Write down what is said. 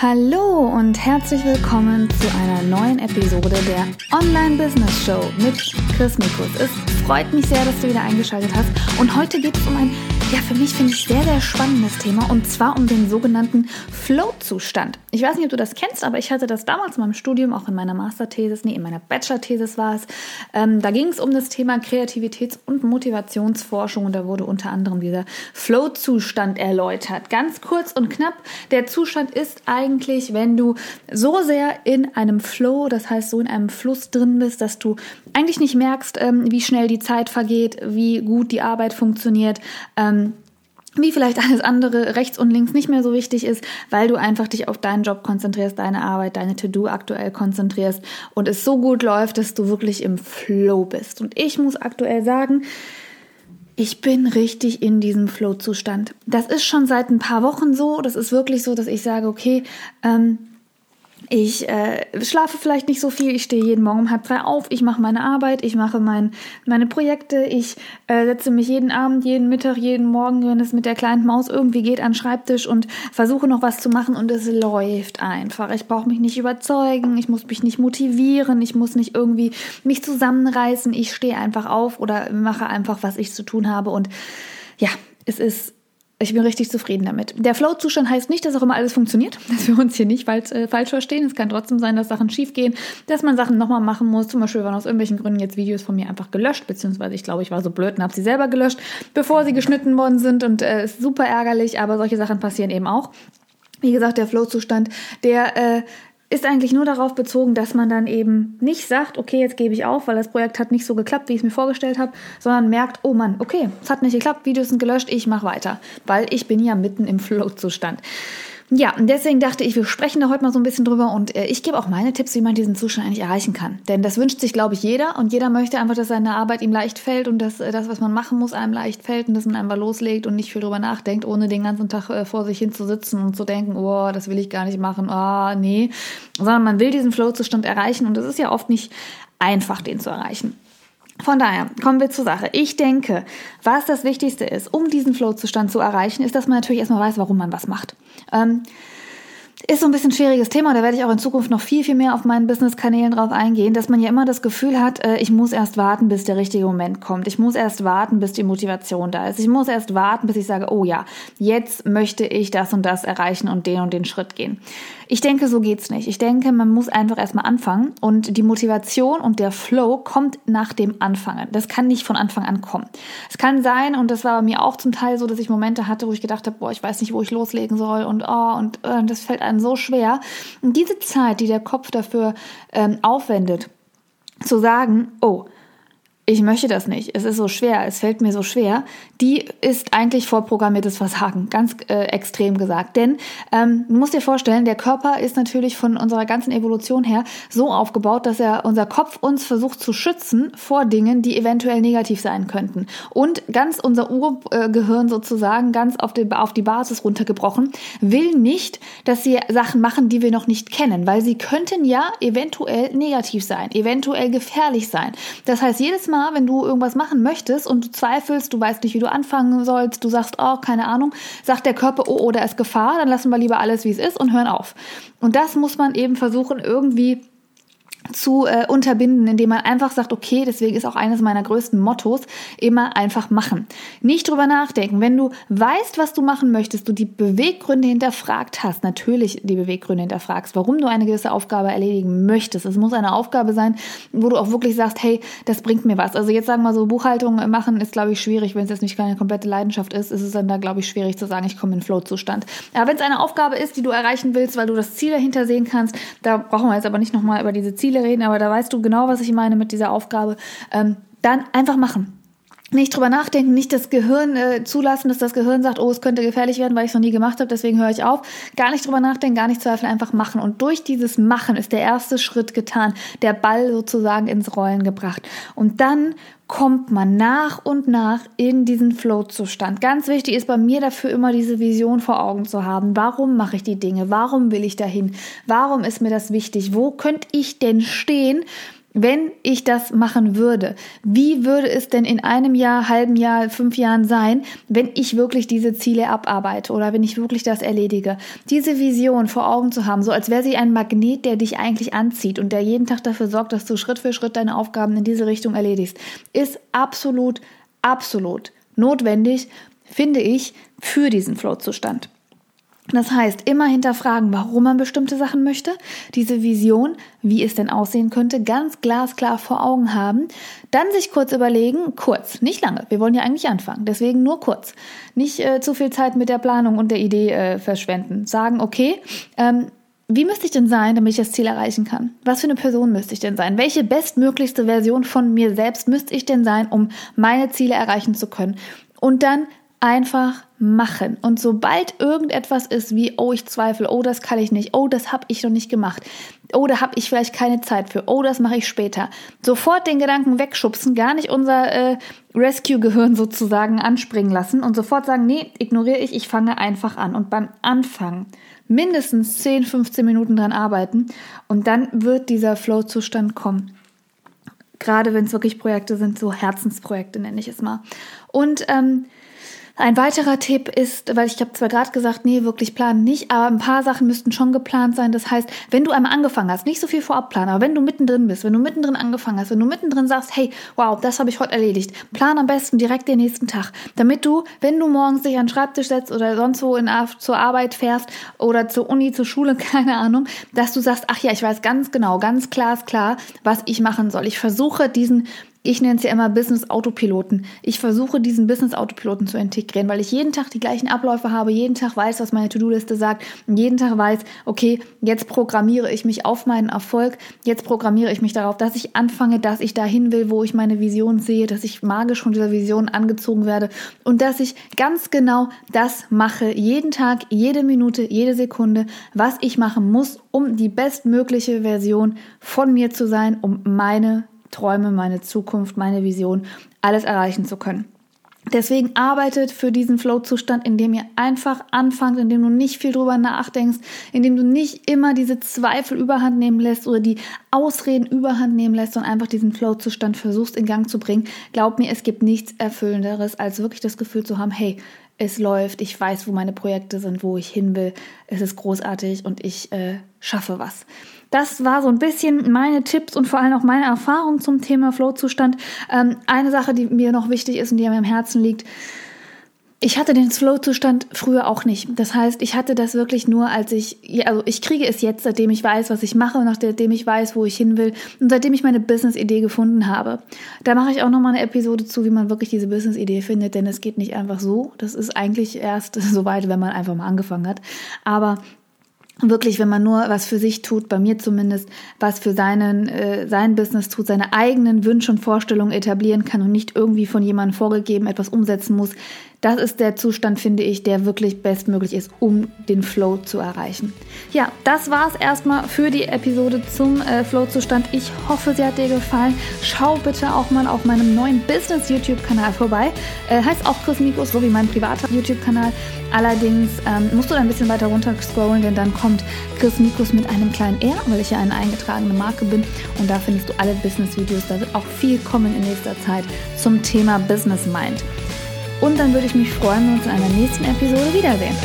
Hallo und herzlich willkommen zu einer neuen Episode der Online Business Show mit Chris Mikus. Es freut mich sehr, dass du wieder eingeschaltet hast. Und heute geht es um ein, ja, für mich finde ich sehr, sehr spannendes Thema und zwar um den sogenannten Flow-Zustand. Ich weiß nicht, ob du das kennst, aber ich hatte das damals in meinem Studium, auch in meiner Masterthesis, nee, in meiner Bachelor-Thesis war es. Ähm, da ging es um das Thema Kreativitäts- und Motivationsforschung und da wurde unter anderem dieser Flow-Zustand erläutert. Ganz kurz und knapp, der Zustand ist eigentlich, wenn du so sehr in einem Flow, das heißt so in einem Fluss drin bist, dass du eigentlich nicht merkst, ähm, wie schnell die Zeit vergeht, wie gut die Arbeit funktioniert. Ähm, wie vielleicht alles andere rechts und links nicht mehr so wichtig ist, weil du einfach dich auf deinen Job konzentrierst, deine Arbeit, deine To-Do aktuell konzentrierst und es so gut läuft, dass du wirklich im Flow bist. Und ich muss aktuell sagen, ich bin richtig in diesem Flow-Zustand. Das ist schon seit ein paar Wochen so. Das ist wirklich so, dass ich sage, okay, ähm, ich äh, schlafe vielleicht nicht so viel, ich stehe jeden Morgen um halb drei auf, ich mache meine Arbeit, ich mache mein, meine Projekte, ich äh, setze mich jeden Abend, jeden Mittag, jeden Morgen, wenn es mit der kleinen Maus irgendwie geht, an den Schreibtisch und versuche noch was zu machen. Und es läuft einfach. Ich brauche mich nicht überzeugen, ich muss mich nicht motivieren, ich muss nicht irgendwie mich zusammenreißen, ich stehe einfach auf oder mache einfach, was ich zu tun habe. Und ja, es ist ich bin richtig zufrieden damit. Der Flow-Zustand heißt nicht, dass auch immer alles funktioniert, dass wir uns hier nicht falsch, äh, falsch verstehen. Es kann trotzdem sein, dass Sachen schiefgehen, dass man Sachen nochmal machen muss. Zum Beispiel waren aus irgendwelchen Gründen jetzt Videos von mir einfach gelöscht, beziehungsweise ich glaube, ich war so blöd und habe sie selber gelöscht, bevor sie geschnitten worden sind und äh, ist super ärgerlich, aber solche Sachen passieren eben auch. Wie gesagt, der Flow-Zustand, der äh, ist eigentlich nur darauf bezogen, dass man dann eben nicht sagt, okay, jetzt gebe ich auf, weil das Projekt hat nicht so geklappt, wie ich es mir vorgestellt habe, sondern merkt, oh Mann, okay, es hat nicht geklappt, Videos sind gelöscht, ich mache weiter, weil ich bin ja mitten im Flow-Zustand. Ja, und deswegen dachte ich, wir sprechen da heute mal so ein bisschen drüber und äh, ich gebe auch meine Tipps, wie man diesen Zustand eigentlich erreichen kann. Denn das wünscht sich, glaube ich, jeder und jeder möchte einfach, dass seine Arbeit ihm leicht fällt und dass äh, das, was man machen muss, einem leicht fällt und dass man einfach loslegt und nicht viel drüber nachdenkt, ohne den ganzen Tag äh, vor sich hin zu sitzen und zu denken, oh, das will ich gar nicht machen, oh, nee. Sondern man will diesen Flow-Zustand erreichen und es ist ja oft nicht einfach, den zu erreichen. Von daher kommen wir zur Sache. Ich denke, was das Wichtigste ist, um diesen Flow-Zustand zu erreichen, ist, dass man natürlich erstmal weiß, warum man was macht. Ähm, ist so ein bisschen ein schwieriges Thema, da werde ich auch in Zukunft noch viel, viel mehr auf meinen Business-Kanälen drauf eingehen, dass man ja immer das Gefühl hat, äh, ich muss erst warten, bis der richtige Moment kommt. Ich muss erst warten, bis die Motivation da ist. Ich muss erst warten, bis ich sage, oh ja, jetzt möchte ich das und das erreichen und den und den Schritt gehen. Ich denke, so geht's nicht. Ich denke, man muss einfach erstmal anfangen und die Motivation und der Flow kommt nach dem Anfangen. Das kann nicht von Anfang an kommen. Es kann sein, und das war bei mir auch zum Teil so, dass ich Momente hatte, wo ich gedacht habe, boah, ich weiß nicht, wo ich loslegen soll und oh, und äh, das fällt einem so schwer. Und diese Zeit, die der Kopf dafür ähm, aufwendet, zu sagen, oh, ich möchte das nicht, es ist so schwer, es fällt mir so schwer, die ist eigentlich vorprogrammiertes Versagen, ganz äh, extrem gesagt. Denn ähm, du musst dir vorstellen, der Körper ist natürlich von unserer ganzen Evolution her so aufgebaut, dass er unser Kopf uns versucht zu schützen vor Dingen, die eventuell negativ sein könnten. Und ganz unser Urgehirn sozusagen, ganz auf die, auf die Basis runtergebrochen, will nicht, dass sie Sachen machen, die wir noch nicht kennen, weil sie könnten ja eventuell negativ sein, eventuell gefährlich sein. Das heißt, jedes Mal, Mal, wenn du irgendwas machen möchtest und du zweifelst, du weißt nicht, wie du anfangen sollst, du sagst, oh, keine Ahnung, sagt der Körper, oh, oh, da ist Gefahr, dann lassen wir lieber alles, wie es ist und hören auf. Und das muss man eben versuchen, irgendwie zu äh, unterbinden, indem man einfach sagt, okay, deswegen ist auch eines meiner größten Mottos, immer einfach machen. Nicht drüber nachdenken. Wenn du weißt, was du machen möchtest, du die Beweggründe hinterfragt hast, natürlich die Beweggründe hinterfragst, warum du eine gewisse Aufgabe erledigen möchtest. Es muss eine Aufgabe sein, wo du auch wirklich sagst, hey, das bringt mir was. Also jetzt sagen wir so, Buchhaltung machen ist, glaube ich, schwierig. Wenn es jetzt nicht keine komplette Leidenschaft ist, ist es dann da, glaube ich, schwierig zu sagen, ich komme in Flow-Zustand. Aber wenn es eine Aufgabe ist, die du erreichen willst, weil du das Ziel dahinter sehen kannst, da brauchen wir jetzt aber nicht nochmal über diese Ziele reden, aber da weißt du genau, was ich meine mit dieser Aufgabe. Ähm, dann einfach machen. Nicht drüber nachdenken, nicht das Gehirn äh, zulassen, dass das Gehirn sagt, oh, es könnte gefährlich werden, weil ich es noch nie gemacht habe, deswegen höre ich auf. Gar nicht drüber nachdenken, gar nicht zweifeln, einfach machen. Und durch dieses Machen ist der erste Schritt getan, der Ball sozusagen ins Rollen gebracht. Und dann kommt man nach und nach in diesen Flow-Zustand. Ganz wichtig ist bei mir dafür immer diese Vision vor Augen zu haben. Warum mache ich die Dinge? Warum will ich dahin? Warum ist mir das wichtig? Wo könnte ich denn stehen? Wenn ich das machen würde, wie würde es denn in einem Jahr, halben Jahr, fünf Jahren sein, wenn ich wirklich diese Ziele abarbeite oder wenn ich wirklich das erledige? Diese Vision vor Augen zu haben, so als wäre sie ein Magnet, der dich eigentlich anzieht und der jeden Tag dafür sorgt, dass du Schritt für Schritt deine Aufgaben in diese Richtung erledigst, ist absolut, absolut notwendig, finde ich, für diesen Flow-Zustand. Das heißt, immer hinterfragen, warum man bestimmte Sachen möchte, diese Vision, wie es denn aussehen könnte, ganz glasklar vor Augen haben, dann sich kurz überlegen, kurz, nicht lange, wir wollen ja eigentlich anfangen, deswegen nur kurz, nicht äh, zu viel Zeit mit der Planung und der Idee äh, verschwenden, sagen, okay, ähm, wie müsste ich denn sein, damit ich das Ziel erreichen kann? Was für eine Person müsste ich denn sein? Welche bestmöglichste Version von mir selbst müsste ich denn sein, um meine Ziele erreichen zu können? Und dann einfach machen. Und sobald irgendetwas ist wie, oh, ich zweifle, oh, das kann ich nicht, oh, das habe ich noch nicht gemacht, oh, da habe ich vielleicht keine Zeit für, oh, das mache ich später, sofort den Gedanken wegschubsen, gar nicht unser äh, Rescue-Gehirn sozusagen anspringen lassen und sofort sagen, nee, ignoriere ich, ich fange einfach an. Und beim Anfangen mindestens 10, 15 Minuten dran arbeiten und dann wird dieser Flow-Zustand kommen. Gerade wenn es wirklich Projekte sind, so Herzensprojekte nenne ich es mal. Und ähm, ein weiterer Tipp ist, weil ich habe zwar gerade gesagt, nee, wirklich planen nicht, aber ein paar Sachen müssten schon geplant sein. Das heißt, wenn du einmal angefangen hast, nicht so viel vorab planen, aber wenn du mittendrin bist, wenn du mittendrin angefangen hast, wenn du mittendrin sagst, hey, wow, das habe ich heute erledigt, plan am besten direkt den nächsten Tag, damit du, wenn du morgens dich an den Schreibtisch setzt oder sonst wo in, zur Arbeit fährst oder zur Uni, zur Schule, keine Ahnung, dass du sagst, ach ja, ich weiß ganz genau, ganz klar ist klar, was ich machen soll. Ich versuche diesen ich nenne es ja immer Business Autopiloten. Ich versuche diesen Business Autopiloten zu integrieren, weil ich jeden Tag die gleichen Abläufe habe, jeden Tag weiß, was meine To-Do-Liste sagt und jeden Tag weiß, okay, jetzt programmiere ich mich auf meinen Erfolg, jetzt programmiere ich mich darauf, dass ich anfange, dass ich dahin will, wo ich meine Vision sehe, dass ich magisch von dieser Vision angezogen werde und dass ich ganz genau das mache, jeden Tag, jede Minute, jede Sekunde, was ich machen muss, um die bestmögliche Version von mir zu sein, um meine Träume, meine Zukunft, meine Vision, alles erreichen zu können. Deswegen arbeitet für diesen Flow-Zustand, in dem ihr einfach anfangt, in dem du nicht viel drüber nachdenkst, in dem du nicht immer diese Zweifel überhand nehmen lässt oder die Ausreden überhand nehmen lässt, sondern einfach diesen Flow-Zustand versuchst in Gang zu bringen. Glaub mir, es gibt nichts Erfüllenderes, als wirklich das Gefühl zu haben, hey, es läuft, ich weiß, wo meine Projekte sind, wo ich hin will, es ist großartig und ich äh, schaffe was. Das war so ein bisschen meine Tipps und vor allem auch meine Erfahrung zum Thema Flow-Zustand. Ähm, eine Sache, die mir noch wichtig ist und die mir am Herzen liegt, ich hatte den Flow-Zustand früher auch nicht. Das heißt, ich hatte das wirklich nur, als ich, also ich kriege es jetzt, seitdem ich weiß, was ich mache, nachdem ich weiß, wo ich hin will und seitdem ich meine Business-Idee gefunden habe. Da mache ich auch nochmal eine Episode zu, wie man wirklich diese Business-Idee findet, denn es geht nicht einfach so. Das ist eigentlich erst so weit, wenn man einfach mal angefangen hat. Aber wirklich, wenn man nur was für sich tut, bei mir zumindest, was für seinen, äh, sein Business tut, seine eigenen Wünsche und Vorstellungen etablieren kann und nicht irgendwie von jemandem vorgegeben etwas umsetzen muss, das ist der Zustand, finde ich, der wirklich bestmöglich ist, um den Flow zu erreichen. Ja, das war es erstmal für die Episode zum äh, Flow-Zustand. Ich hoffe, sie hat dir gefallen. Schau bitte auch mal auf meinem neuen Business-YouTube-Kanal vorbei. Äh, heißt auch Chris Mikos, so wie mein privater YouTube-Kanal. Allerdings ähm, musst du da ein bisschen weiter runter scrollen, denn dann kommt Chris Mikos mit einem kleinen R, weil ich ja eine eingetragene Marke bin. Und da findest du alle Business-Videos. Da wird auch viel kommen in nächster Zeit zum Thema Business Mind. Und dann würde ich mich freuen, wenn wir uns in einer nächsten Episode wiedersehen.